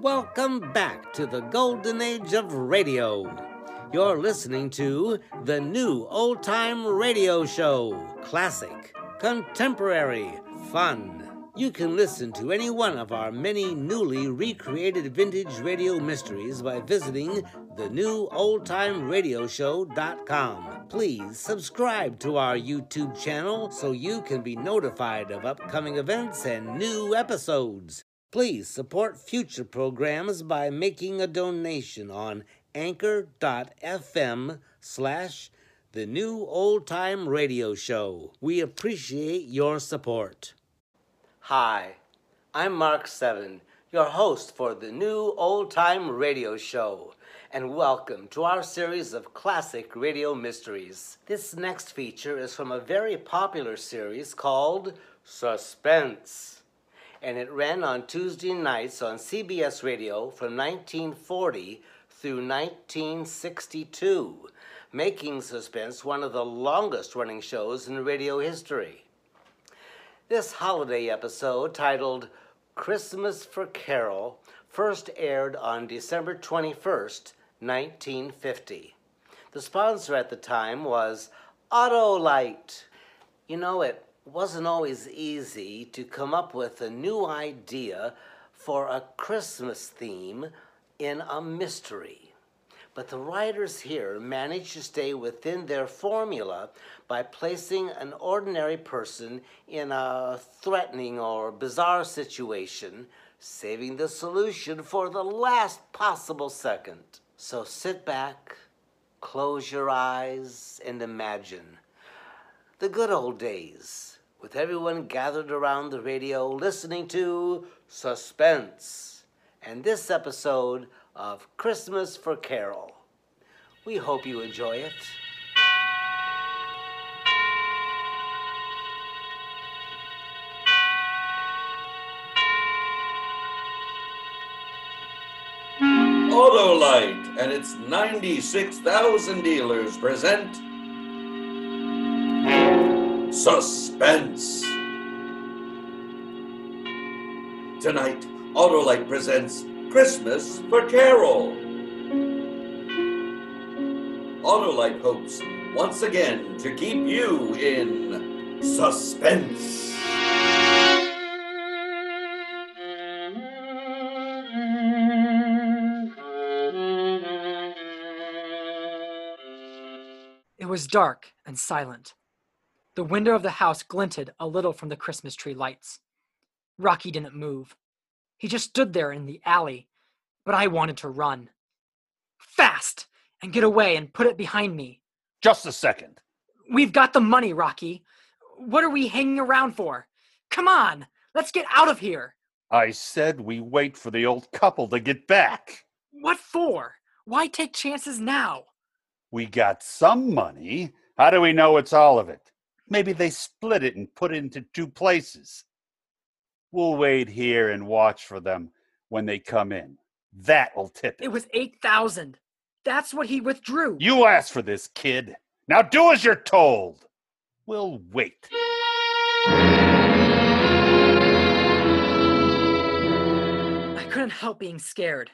Welcome back to the golden age of radio. You're listening to the new old time radio show. Classic, contemporary, fun. You can listen to any one of our many newly recreated vintage radio mysteries by visiting thenewOldTimeRadioshow.com. Please subscribe to our YouTube channel so you can be notified of upcoming events and new episodes. Please support future programs by making a donation on anchor.fm slash the new old time radio show. We appreciate your support. Hi, I'm Mark Seven, your host for the new old time radio show, and welcome to our series of classic radio mysteries. This next feature is from a very popular series called Suspense and it ran on Tuesday nights on CBS Radio from 1940 through 1962, making Suspense one of the longest running shows in radio history. This holiday episode, titled Christmas for Carole, first aired on December 21st, 1950. The sponsor at the time was Autolite. You know, it wasn't always easy to come up with a new idea for a Christmas theme in a mystery. But the writers here managed to stay within their formula by placing an ordinary person in a threatening or bizarre situation, saving the solution for the last possible second. So sit back, close your eyes, and imagine the good old days with everyone gathered around the radio listening to Suspense and this episode of Christmas for Carole. We hope you enjoy it. Autolite and its 96,000 dealers present Suspense. Tonight, Autolite presents Christmas for Carole. Autolite hopes once again to keep you in suspense. Was dark and silent. The window of the house glinted a little from the Christmas tree lights. Rocky didn't move. He just stood there in the alley, but I wanted to run. Fast! And get away and put it behind me. Just a second. We've got the money, Rocky. What are we hanging around for? Come on, let's get out of here. I said we wait for the old couple to get back. What for? Why take chances now? We got some money. How do we know it's all of it? Maybe they split it and put it into two places. We'll wait here and watch for them when they come in. That'll tip it. It was 8,000. That's what he withdrew. You asked for this, kid. Now do as you're told. We'll wait. I couldn't help being scared.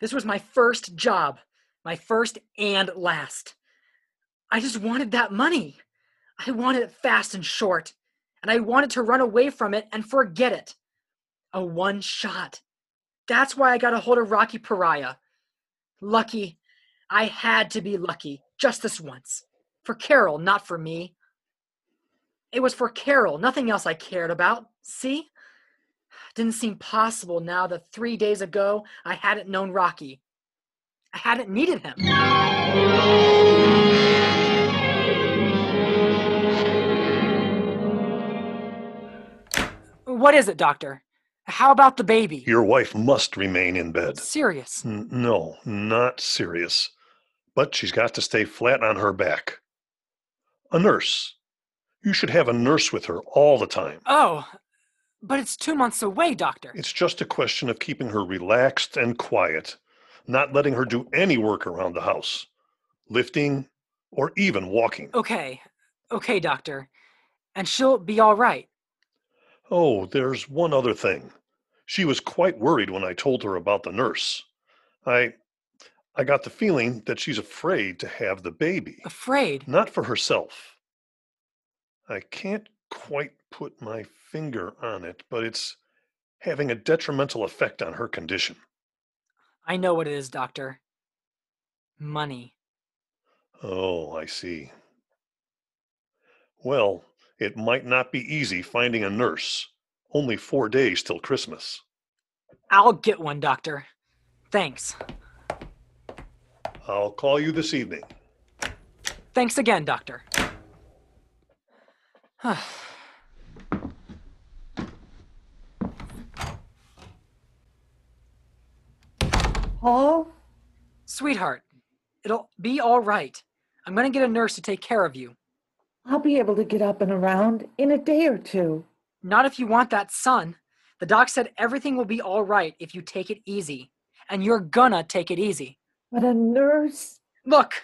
This was my first job, my first and last. I just wanted that money. I wanted it fast and short, and I wanted to run away from it and forget it. A one shot. That's why I got a hold of Rocky Pariah. Lucky. I had to be lucky, just this once. For Carole, not for me. It was for Carole, nothing else I cared about. See? Didn't seem possible now that three days ago I hadn't known Rocky. I hadn't needed him. What is it, doctor? How about the baby? Your wife must remain in bed. Serious. N- no, not serious. But she's got to stay flat on her back. A nurse. You should have a nurse with her all the time. Oh, but it's two months away, doctor. It's just a question of keeping her relaxed and quiet, not letting her do any work around the house, lifting, or even walking. Okay, okay, doctor. And she'll be all right. Oh, there's one other thing. She was quite worried when I told her about the nurse. I I got the feeling that she's afraid to have the baby. Afraid? Not for herself. I can't quite put my finger on it, but it's having a detrimental effect on her condition. I know what it is, doctor. Money. Oh, I see. Well, it might not be easy finding a nurse. Only four days till Christmas. I'll get one, doctor. Thanks. I'll call you this evening. Thanks again, doctor. Paul? Sweetheart, it'll be all right. I'm going to get a nurse to take care of you. I'll be able to get up and around in a day or two. Not if you want that son. The doc said everything will be all right if you take it easy. And you're gonna take it easy. But a nurse? Look,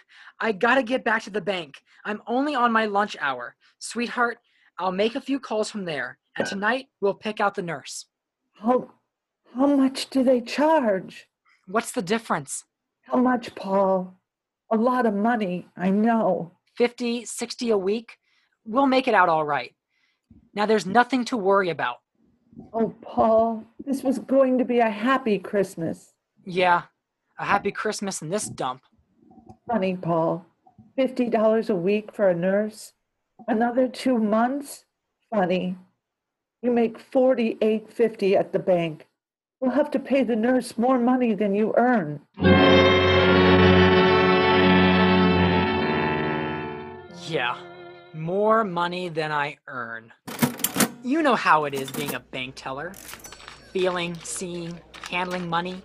I gotta get back to the bank. I'm only on my lunch hour. Sweetheart, I'll make a few calls from there. And tonight we'll pick out the nurse. How, how much do they charge? What's the difference? How much, Paul? A lot of money, I know. 50, 60 a week? We'll make it out all right. Now there's nothing to worry about. Oh, Paul, this was going to be a happy Christmas. Yeah, a happy Christmas in this dump. Funny, Paul. $50 a week for a nurse? Another two months? Funny. You make forty-eight fifty at the bank. We'll have to pay the nurse more money than you earn. Yeah, more money than I earn. You know how it is being a bank teller feeling, seeing, handling money,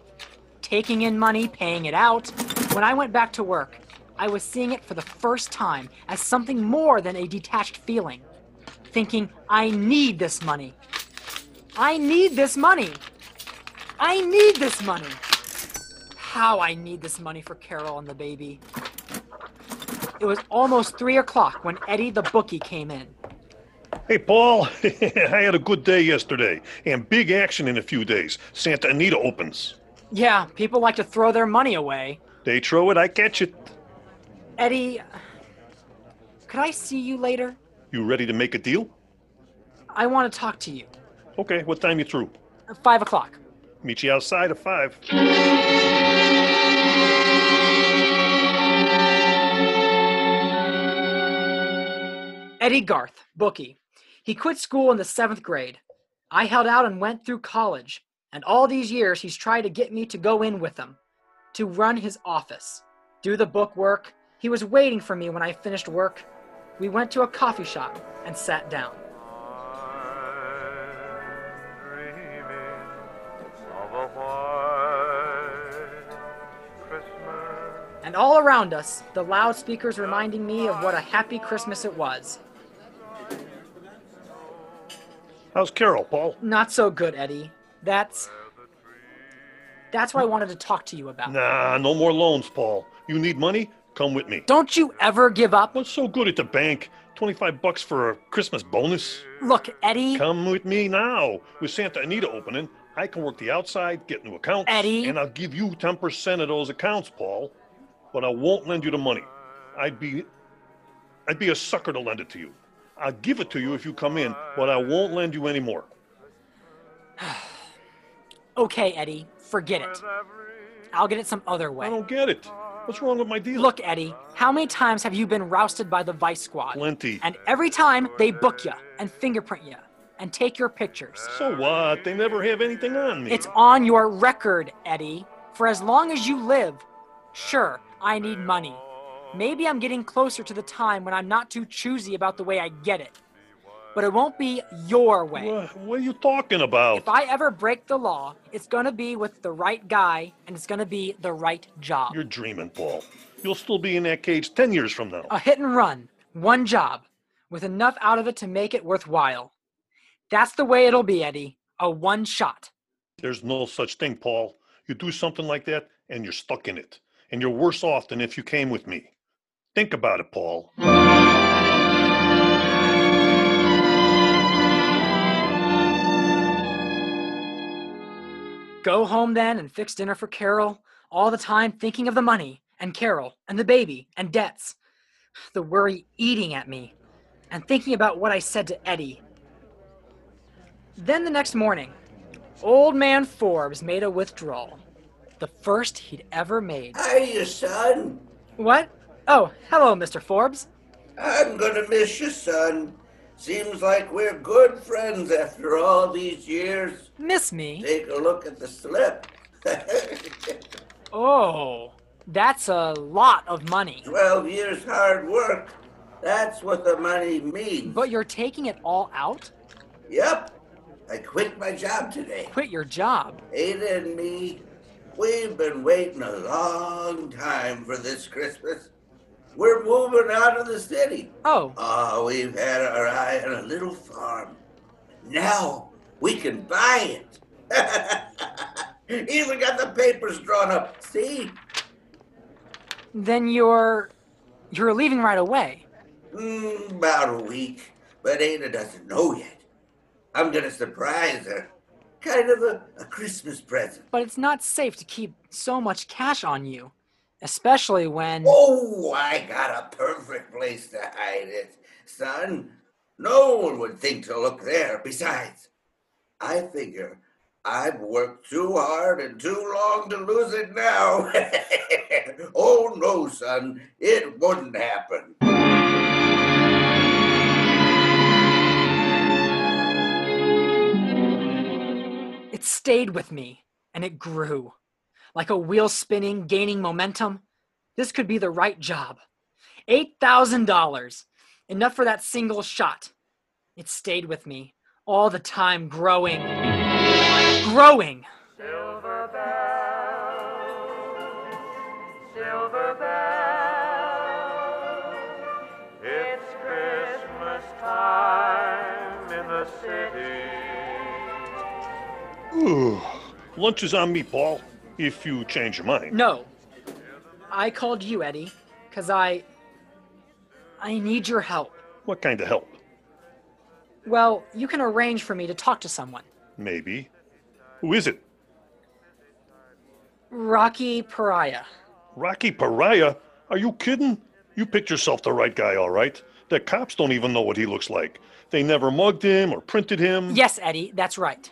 taking in money, paying it out. When I went back to work, I was seeing it for the first time as something more than a detached feeling. Thinking, I need this money. I need this money. I need this money. How I need this money for Carole and the baby. It was almost three o'clock when Eddie the bookie came in. Hey, Paul, I had a good day yesterday and big action in a few days. Santa Anita opens. Yeah, people like to throw their money away. They throw it, I catch it. Eddie, could I see you later? You ready to make a deal? I want to talk to you. Okay, what time you through? Five o'clock. Meet you outside at five. Eddie Garth, bookie. He quit school in the seventh grade. I held out and went through college, and all these years he's tried to get me to go in with him, to run his office, do the book work. He was waiting for me when I finished work. We went to a coffee shop and sat down. And all around us, the loudspeakers reminding me of what a happy Christmas it was. How's Carole, Paul? Not so good, Eddie. That's. That's what I wanted to talk to you about. Nah, no more loans, Paul. You need money? Come with me. Don't you ever give up? What's so good at the bank? 25 bucks for a Christmas bonus? Look, Eddie. Come with me now. With Santa Anita opening, I can work the outside, get new accounts. Eddie. And I'll give you 10% of those accounts, Paul. But I won't lend you the money. I'd be I'd be a sucker to lend it to you. I'll give it to you if you come in, but I won't lend you any more. Okay, Eddie, forget it. I'll get it some other way. I don't get it. What's wrong with my deal? Look, Eddie, how many times have you been rousted by the Vice Squad? Plenty. And every time they book you and fingerprint you and take your pictures. So what? They never have anything on me. It's on your record, Eddie. For as long as you live, sure, I need money. Maybe I'm getting closer to the time when I'm not too choosy about the way I get it. But it won't be your way. What, what are you talking about? If I ever break the law, it's gonna be with the right guy and it's gonna be the right job. You're dreaming, Paul. You'll still be in that cage 10 years from now. A hit and run, one job, with enough out of it to make it worthwhile. That's the way it'll be, Eddie. A one shot. There's no such thing, Paul. You do something like that and you're stuck in it and you're worse off than if you came with me. Think about it, Paul. Go home then and fix dinner for Carole, all the time thinking of the money, and Carole, and the baby, and debts. The worry eating at me, and thinking about what I said to Eddie. Then the next morning, old man Forbes made a withdrawal. The first he'd ever made. Hiya, son. What? Oh, hello, Mr. Forbes. I'm gonna miss you, son. Seems like we're good friends after all these years. Miss me? Take a look at the slip. Oh, that's a lot of money. Twelve years hard work. That's what the money means. But you're taking it all out? Yep. I quit my job today. Quit your job. Ada and me, we've been waiting a long time for this Christmas. We're moving out of the city. Oh, Oh, we've had our eye on a little farm. Now we can buy it. Even got the papers drawn up. See? then you're. You're leaving right away. Mm, about a week. But Ada doesn't know yet. I'm gonna surprise her. Kind of a, a Christmas present. But it's not safe to keep so much cash on you. Especially when. Oh, I got a perfect place to hide it, son. No one would think to look there. Besides, I figure I've worked too hard and too long to lose it now. oh, no, son, it wouldn't happen. Stayed with me, and it grew. Like a wheel spinning, gaining momentum. This could be the right job. $8,000. Enough for that single shot. It stayed with me, all the time growing. Growing! Silver silver it's Christmas time in the city. Lunch is on me, Paul. If you change your mind. No. I called you, Eddie, because I. I need your help. What kind of help? Well, you can arrange for me to talk to someone. Maybe. Who is it? Rocky Pariah. Rocky Pariah? Are you kidding? You picked yourself the right guy, all right. The cops don't even know what he looks like. They never mugged him or printed him. Yes, Eddie, that's right.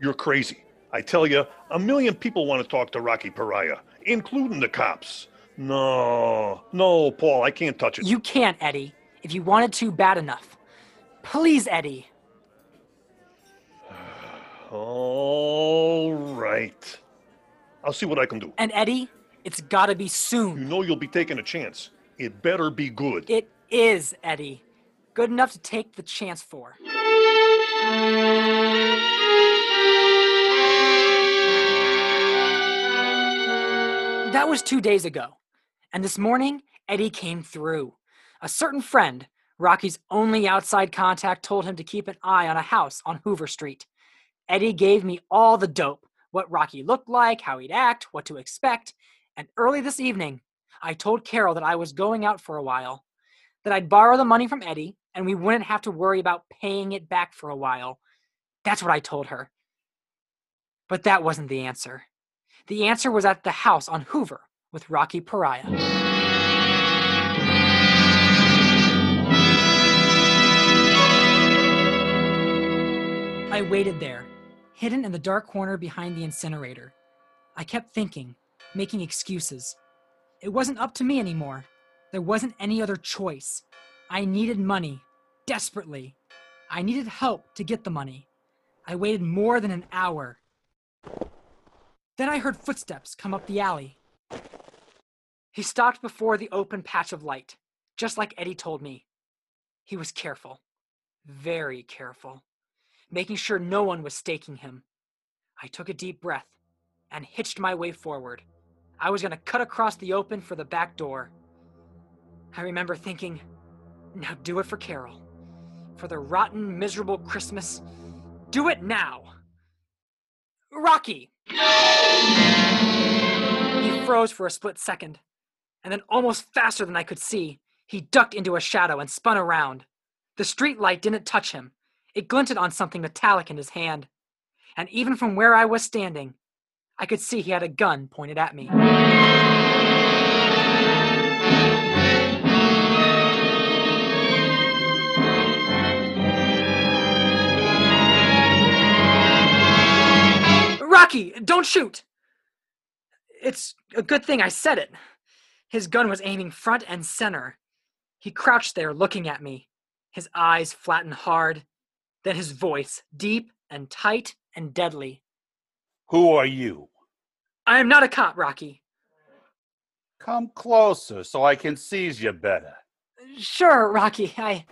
You're crazy. I tell you, a million people want to talk to Rocky Pariah, including the cops. No, no, Paul, I can't touch it. You can't, Eddie, if you wanted to bad enough. Please, Eddie. All right. I'll see what I can do. And Eddie, it's gotta be soon. You know you'll be taking a chance. It better be good. It is, Eddie. Good enough to take the chance for. That was two days ago. And this morning, Eddie came through. A certain friend, Rocky's only outside contact, told him to keep an eye on a house on Hoover Street. Eddie gave me all the dope what Rocky looked like, how he'd act, what to expect. And early this evening, I told Carole that I was going out for a while, that I'd borrow the money from Eddie, and we wouldn't have to worry about paying it back for a while. That's what I told her. But that wasn't the answer. The answer was at the house on Hoover with Rocky Pariah. I waited there, hidden in the dark corner behind the incinerator. I kept thinking, making excuses. It wasn't up to me anymore. There wasn't any other choice. I needed money, desperately. I needed help to get the money. I waited more than an hour. Then I heard footsteps come up the alley. He stopped before the open patch of light, just like Eddie told me. He was careful, very careful, making sure no one was staking him. I took a deep breath and hitched my way forward. I was going to cut across the open for the back door. I remember thinking, now do it for Carole. For the rotten, miserable Christmas. Do it now! Rocky! He froze for a split second, and then almost faster than I could see, he ducked into a shadow and spun around. The street light didn't touch him. It glinted on something metallic in his hand. and even from where I was standing, I could see he had a gun pointed at me. Rocky, don't shoot! It's a good thing I said it. His gun was aiming front and center. He crouched there looking at me, his eyes flattened hard, then his voice deep and tight and deadly. Who are you? I am not a cop, Rocky. Come closer so I can seize you better. Sure, Rocky. I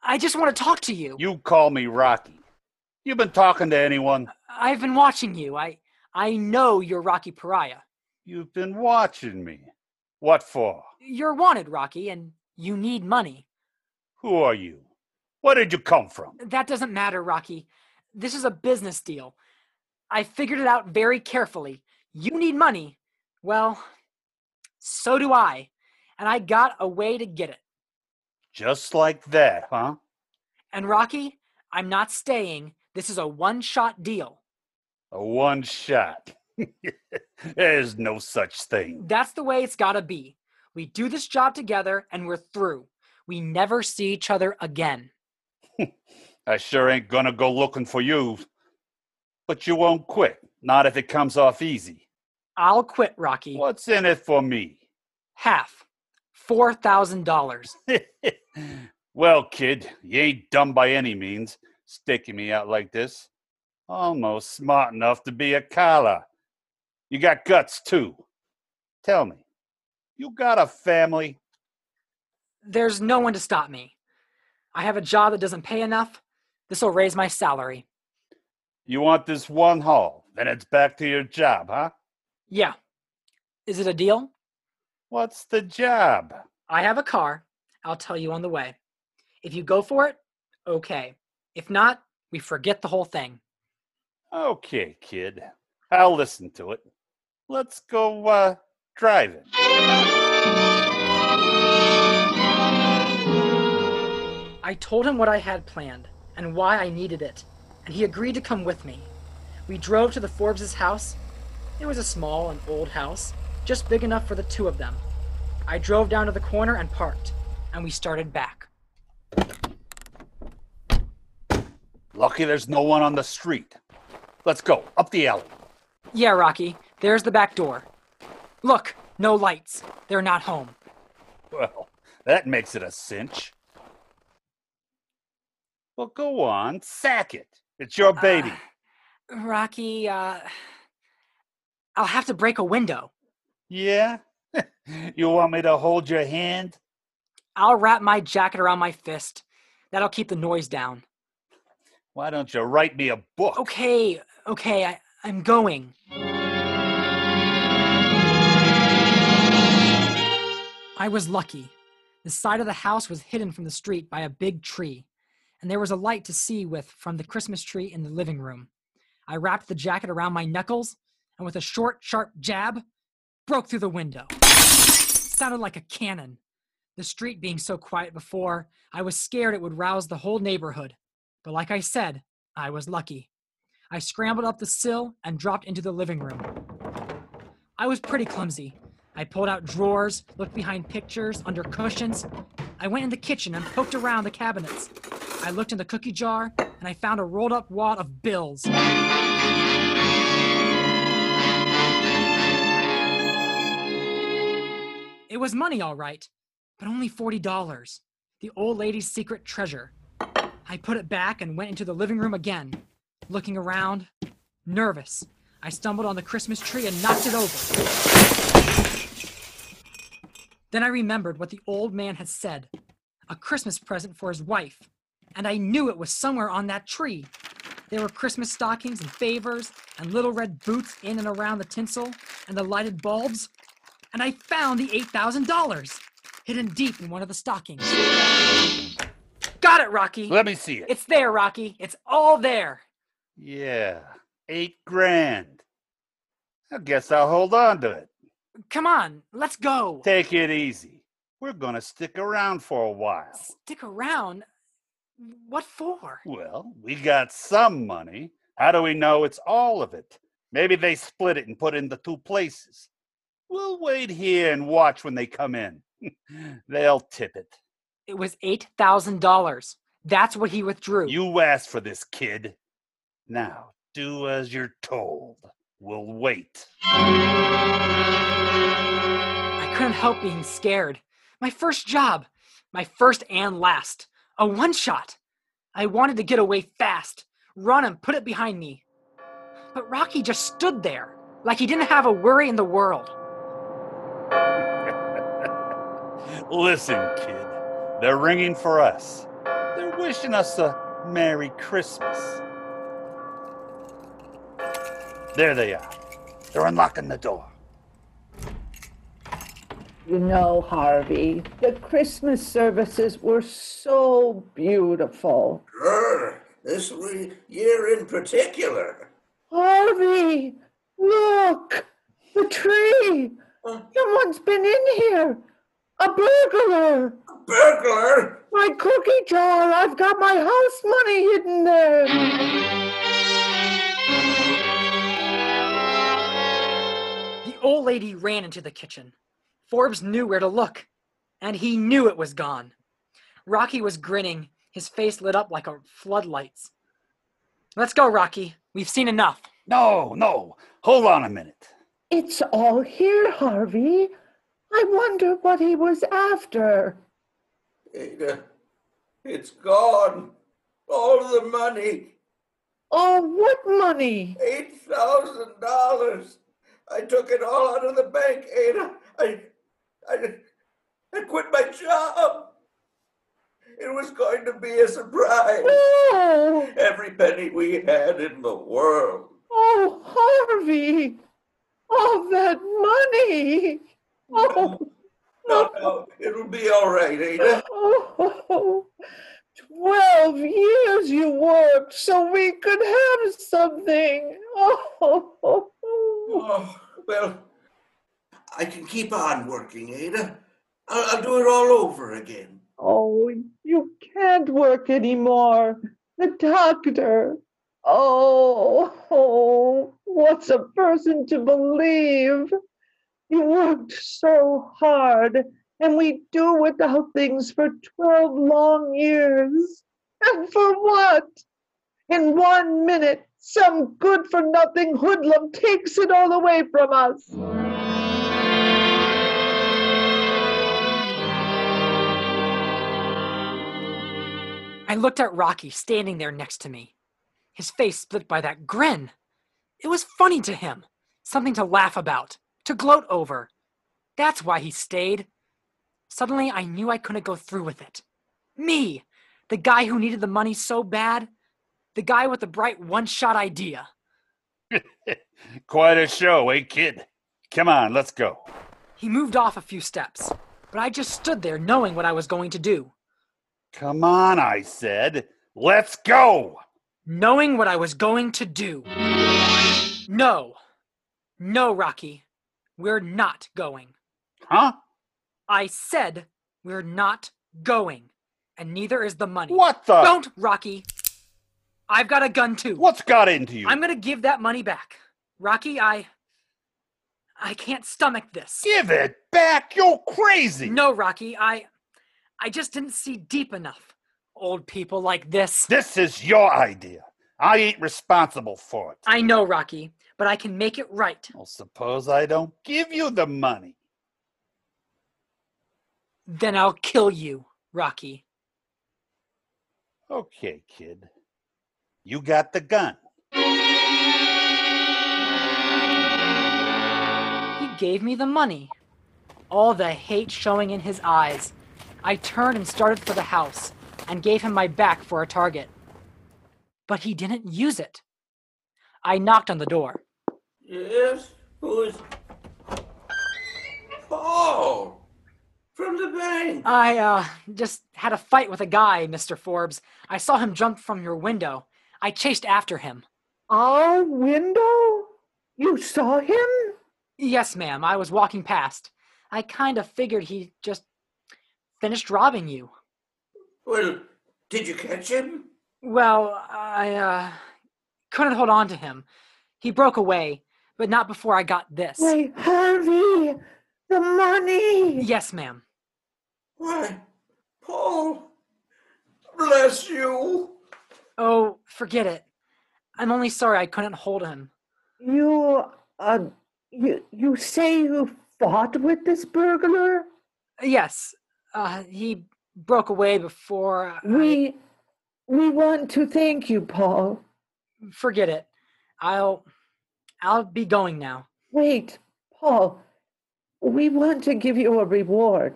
I just want to talk to you. You call me Rocky. You've been talking to anyone? I've been watching you. I I know you're Rocky Pariah. You've been watching me. What for? You're wanted, Rocky, and you need money. Who are you? Where did you come from? That doesn't matter, Rocky. This is a business deal. I figured it out very carefully. You need money. Well, so do I. And I got a way to get it. Just like that, huh? And Rocky, I'm not staying. This is a one shot deal. A one shot. There's no such thing. That's the way it's gotta be. We do this job together and we're through. We never see each other again. I sure ain't gonna go looking for you. But you won't quit. Not if it comes off easy. I'll quit, Rocky. What's in it for me? Half. $4,000. well, kid, you ain't dumb by any means, sticking me out like this. Almost smart enough to be a collar. You got guts, too. Tell me, you got a family? There's no one to stop me. I have a job that doesn't pay enough. This will raise my salary. You want this one haul, then it's back to your job, huh? Yeah. Is it a deal? What's the job? I have a car. I'll tell you on the way. If you go for it, okay. If not, we forget the whole thing. Okay, kid. I'll listen to it. Let's go uh driving. I told him what I had planned and why I needed it, and he agreed to come with me. We drove to the Forbes' house. It was a small and old house, just big enough for the two of them. I drove down to the corner and parked, and we started back. Lucky there's no one on the street. Let's go, up the alley. Yeah, Rocky, there's the back door. Look, no lights. They're not home. Well, that makes it a cinch. Well, go on, sack it. It's your baby. Uh, Rocky, uh. I'll have to break a window. yeah? you want me to hold your hand? I'll wrap my jacket around my fist. That'll keep the noise down. Why don't you write me a book? Okay, okay, I, I'm going. I was lucky. The side of the house was hidden from the street by a big tree, and there was a light to see with from the Christmas tree in the living room. I wrapped the jacket around my knuckles, and with a short, sharp jab, broke through the window. Sounded like a cannon. The street being so quiet before, I was scared it would rouse the whole neighborhood. But like I said, I was lucky. I scrambled up the sill and dropped into the living room. I was pretty clumsy. I pulled out drawers, looked behind pictures, under cushions. I went in the kitchen and poked around the cabinets. I looked in the cookie jar and I found a rolled up wad of bills. It was money, all right, but only $40. The old lady's secret treasure. I put it back and went into the living room again, looking around, nervous. I stumbled on the Christmas tree and knocked it over. Then I remembered what the old man had said a Christmas present for his wife, and I knew it was somewhere on that tree. There were Christmas stockings and favors and little red boots in and around the tinsel and the lighted bulbs, and I found the $8,000 hidden deep in one of the stockings. Got it, Rocky. Let me see it. It's there, Rocky. It's all there. Yeah, eight grand. I guess I'll hold on to it. Come on, let's go. Take it easy. We're gonna stick around for a while. Stick around. What for? Well, we got some money. How do we know it's all of it? Maybe they split it and put it into two places. We'll wait here and watch when they come in. They'll tip it. It was $8,000. That's what he withdrew. You asked for this, kid. Now, do as you're told. We'll wait. I couldn't help being scared. My first job. My first and last. A one shot. I wanted to get away fast, run and put it behind me. But Rocky just stood there, like he didn't have a worry in the world. Listen, kid. They're ringing for us. They're wishing us a Merry Christmas. There they are. They're unlocking the door. You know, Harvey, the Christmas services were so beautiful. Sure, this re- year in particular. Harvey, look! The tree! Huh? Someone's been in here! A burglar! A Burglar? My cookie jar! I've got my house money hidden there! Old lady ran into the kitchen. Forbes knew where to look, and he knew it was gone. Rocky was grinning, his face lit up like a floodlights. Let's go, Rocky. We've seen enough. No, no. Hold on a minute. It's all here, Harvey. I wonder what he was after. Ada, it's gone. All the money. Oh, what money? Eight thousand dollars. I took it all out of the bank, Ada. I, I, I quit my job. It was going to be a surprise. Oh, Every penny we had in the world. oh, Harvey. All that money. Oh, No, no, it'll be all right, Ada. oh, 12 years you worked so we could have something. Oh, Oh, well, I can keep on working, Ada. I'll, I'll do it all over again. oh, you can't work anymore. The doctor. Oh, oh, what's a person to believe? You worked so hard, and we do without things for 12 long years. And for what? In one minute, some good for nothing hoodlum takes it all away from us. I looked at Rocky standing there next to me, his face split by that grin. It was funny to him, something to laugh about, to gloat over. That's why he stayed. Suddenly, I knew I couldn't go through with it. Me, the guy who needed the money so bad, the guy with the bright one shot idea. Quite a show, eh, kid? Come on, let's go. He moved off a few steps, but I just stood there knowing what I was going to do. Come on, I said. Let's go. knowing what I was going to do. No. No, Rocky. We're not going. Huh? I said we're not going. And neither is the money. What the? Don't, Rocky. I've got a gun too. What's got into you? I'm to give that money back. Rocky, I. I can't stomach this. Give it back. You're crazy. No, Rocky, I. I just didn't see deep enough. Old people like this. This is your idea. I ain't responsible for it. I know, Rocky, but I can make it right. Well, suppose I don't give you the money. Then I'll kill you, Rocky. Okay, kid. You got the gun. He gave me the money. All the hate showing in his eyes. I turned and started for the house and gave him my back for a target. But he didn't use it. I knocked on the door. Yes? Who is. Paul! From the bank! I, uh, just had a fight with a guy, Mr. Forbes. I saw him jump from your window. I chased after him. Our window? You saw him? Yes, ma'am, I was walking past. I kind of figured he just finished robbing you. Well, did you catch him? Well, I, uh, couldn't hold on to him. He broke away, but not before I got this. Wait, Harvey, the money. Yes, ma'am. Why, Paul, bless you. Oh, forget it. I'm only sorry I couldn't hold him. You, uh, you, you say you fought with this burglar? Yes, uh, he broke away before. I- We, we want to thank you, Paul. forget it. I'll, I'll be going now. Wait, Paul, we want to give you a reward.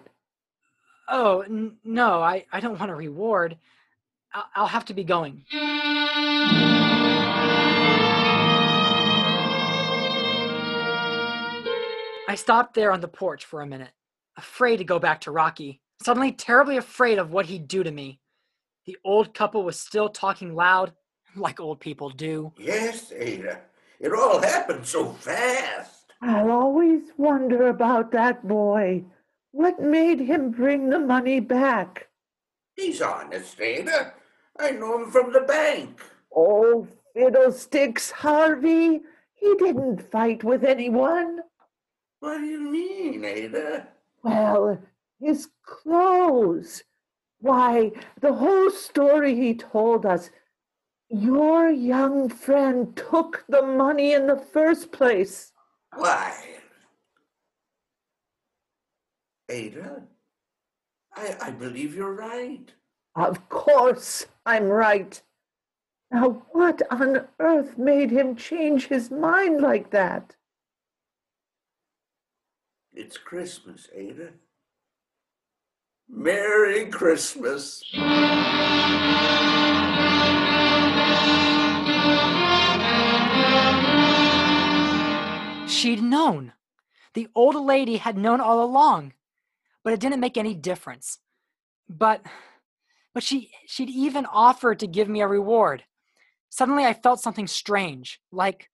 Oh n- no, I, I don't want a reward. I'll, I'll have to be going. I stopped there on the porch for a minute, afraid to go back to Rocky, suddenly terribly afraid of what he'd do to me. The old couple was still talking loud, like old people do. Yes, Ada. It all happened so fast. I'll always wonder about that boy. What made him bring the money back? He's honest, Ada. I know him from the bank. Oh, fiddlesticks, Harvey. He didn't fight with anyone. What do you mean, Ada? Well, his clothes. Why, the whole story he told us. Your young friend took the money in the first place. Why? Ada, I, I believe you're right. Of course, I'm right. Now, what on earth made him change his mind like that? It's Christmas, Ada. Merry Christmas. She'd known. The old lady had known all along, but it didn't make any difference. But but she she'd even offered to give me a reward. Suddenly I felt something strange, like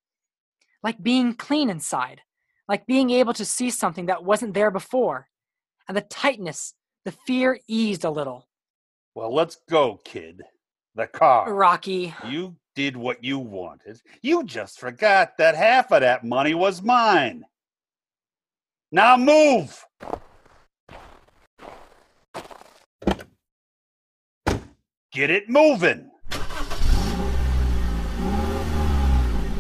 like being clean inside, like being able to see something that wasn't there before. And the tightness, the fear eased a little. Well, let's go, kid. The car. Rocky, You did what you wanted. You just forgot that half of that money was mine. Now move! Get it moving!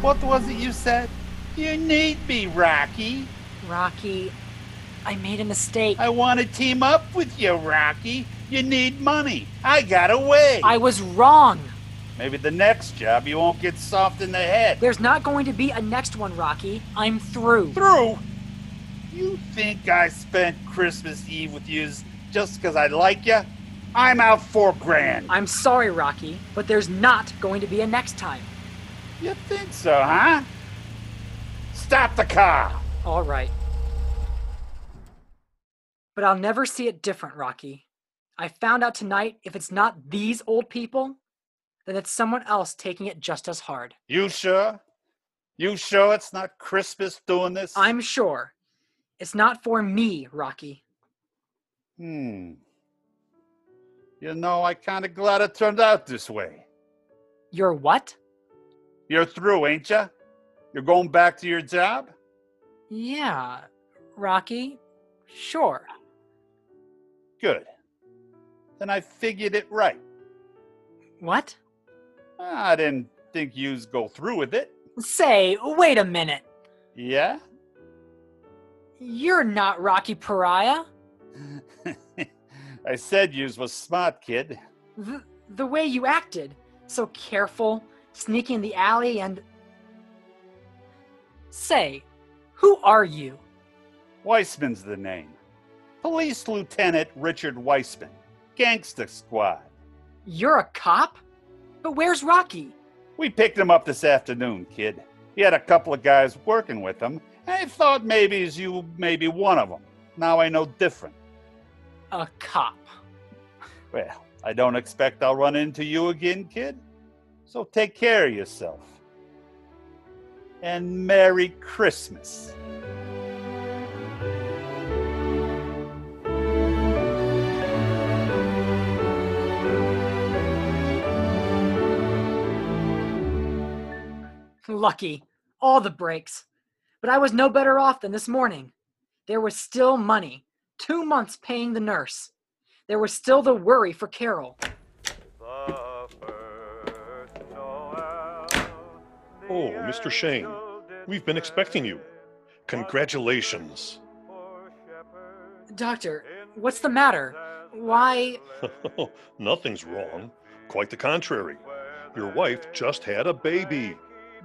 What was it you said? You need me, Rocky. Rocky, I made a mistake. I want to team up with you, Rocky. You need money. I got away. I was wrong. Maybe the next job you won't get soft in the head. There's not going to be a next one, Rocky. I'm through. through. You think I spent Christmas Eve with you just because I like you? I'm out four grand. I'm sorry, Rocky, but there's not going to be a next time. You think so, huh? Stop the car. All right. But I'll never see it different, Rocky. I found out tonight if it's not these old people, then it's someone else taking it just as hard. You sure? You sure it's not Christmas doing this? I'm sure. It's not for me, Rocky. Hmm. You know, I kind of glad it turned out this way. You're what? You're through, ain't you? You're going back to your job? Yeah, Rocky. Sure. Good. Then I figured it right. What? I didn't think you'd go through with it. Say, wait a minute. Yeah? You're not Rocky Pariah. I said yous was smart, kid. The, the way you acted, so careful, sneaking in the alley, and. Say, who are you? Weissman's the name. Police Lieutenant Richard Weissman. Gangster Squad. You're a cop? But where's Rocky? We picked him up this afternoon, kid. He had a couple of guys working with him. I thought maybe you may be one of them. Now I know different. A cop. Well, I don't expect I'll run into you again, kid. So take care of yourself. And Merry Christmas. Lucky. All the breaks. But I was no better off than this morning. There was still money. Two months paying the nurse. There was still the worry for Carole. The first Noel, Oh, Mr. Shane, we've been expecting you. Congratulations. Doctor, what's the matter? Why? Nothing's wrong. Quite the contrary. Your wife just had a baby.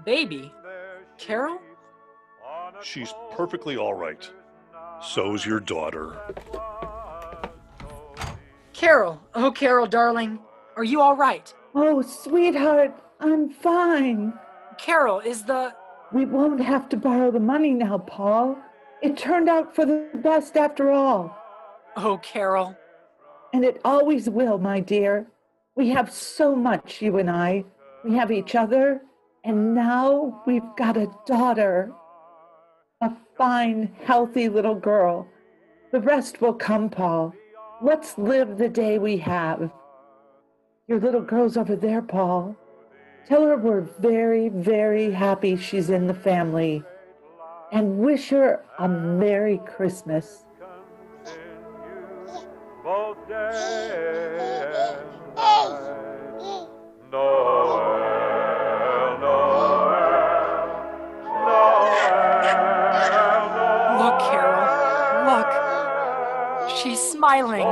Baby? Carole? She's perfectly all right. So's your daughter. Carole, oh, Carole, darling, are you all right? Oh, sweetheart, I'm fine. Carole, is the. We won't have to borrow the money now, Paul. It turned out for the best after all. Oh, Carole. And it always will, my dear. We have so much, you and I. We have each other, and now we've got a daughter. Fine, healthy little girl. The rest will come, Paul. Let's live the day we have. Your little girl's over there, Paul. Tell her we're very, very happy she's in the family. And wish her a Merry Christmas. Smiling.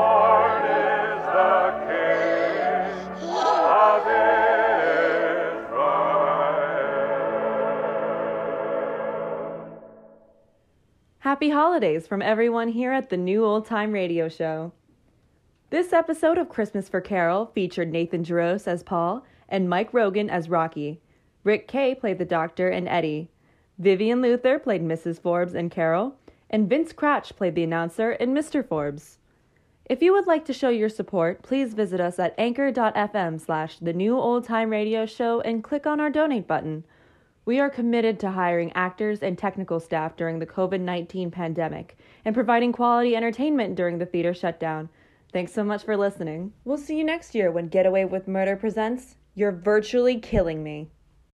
Happy holidays from everyone here at the New Old Time Radio Show. This episode of Christmas for Carole featured Nathan Jarosz as Paul and Mike Rogan as Rocky. Rick Kay played the Doctor and Eddie. Vivian Luther played Mrs. Forbes and Carole, and Vince Kracht played the announcer and Mr. Forbes. If you would like to show your support, please visit us at anchor.fm slash the new old time radio show and click on our donate button. We are committed to hiring actors and technical staff during the COVID 19 pandemic and providing quality entertainment during the theater shutdown. Thanks so much for listening. We'll see you next year when Getaway with Murder presents You're Virtually Killing Me.